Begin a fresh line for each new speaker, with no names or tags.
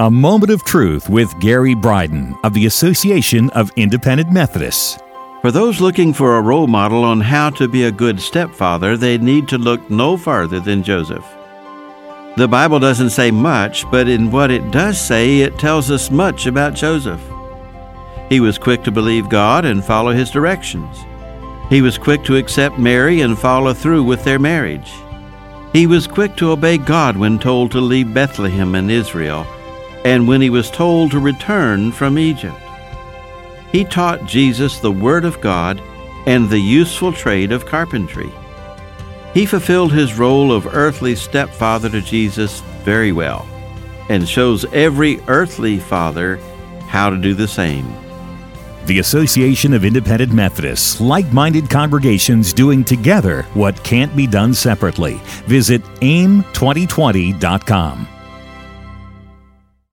A Moment of Truth with Gary Bryden of the Association of Independent Methodists.
For those looking for a role model on how to be a good stepfather, they need to look no farther than Joseph. The Bible doesn't say much, but in what it does say, it tells us much about Joseph. He was quick to believe God and follow his directions. He was quick to accept Mary and follow through with their marriage. He was quick to obey God when told to leave Bethlehem and Israel and when he was told to return from Egypt. He taught Jesus the Word of God and the useful trade of carpentry. He fulfilled his role of earthly stepfather to Jesus very well and shows every earthly father how to do the same.
The Association of Independent Methodists, like minded congregations doing together what can't be done separately. Visit aim2020.com.